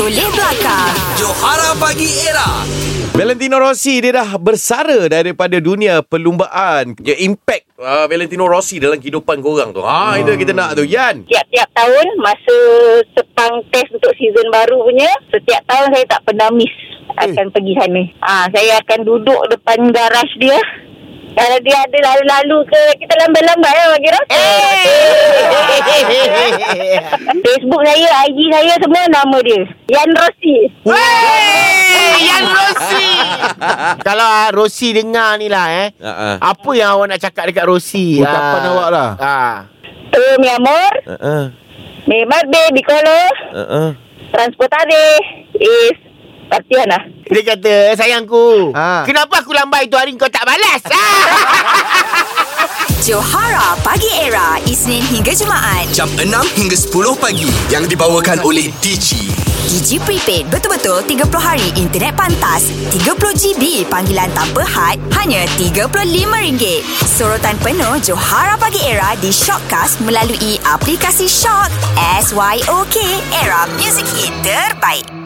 Toleh belakang. Johara Pagi Era. Valentino Rossi dia dah bersara daripada dunia perlumbaan. Ya, impact uh, Valentino Rossi dalam kehidupan korang tu. Ha, itu kita nak tu. Yan. Tiap-tiap tahun masa sepang test untuk season baru punya, setiap tahun saya tak pernah miss akan pergi sana. Ah, saya akan duduk depan garaj dia. Kalau dia ada lalu-lalu ke kita lambai-lambai lah bagi rasa. Facebook saya, IG saya semua nama dia. Yan Rossi. Wey, Yan Rossi. Kalau ah, Rossi dengar ni lah eh. Ha, ha. Apa yang awak nak cakap dekat Rossi? Ucapan awak lah. Ah. Tu mi amor, Ha, ha. mi color, Ha, ha. transportare is Tatiana. Dia kata, sayangku, Ah. kenapa aku lambai tu hari kau tak balas? Johara Pagi Era. Isnin hingga Jumaat. Jam 6 hingga 10 pagi. Yang dibawakan oleh Digi. Digi Prepaid betul-betul 30 hari internet pantas. 30 GB panggilan tanpa had hanya RM35. Sorotan penuh Johara Pagi Era di Shockcast melalui aplikasi Shock. SYOK Era music hit terbaik.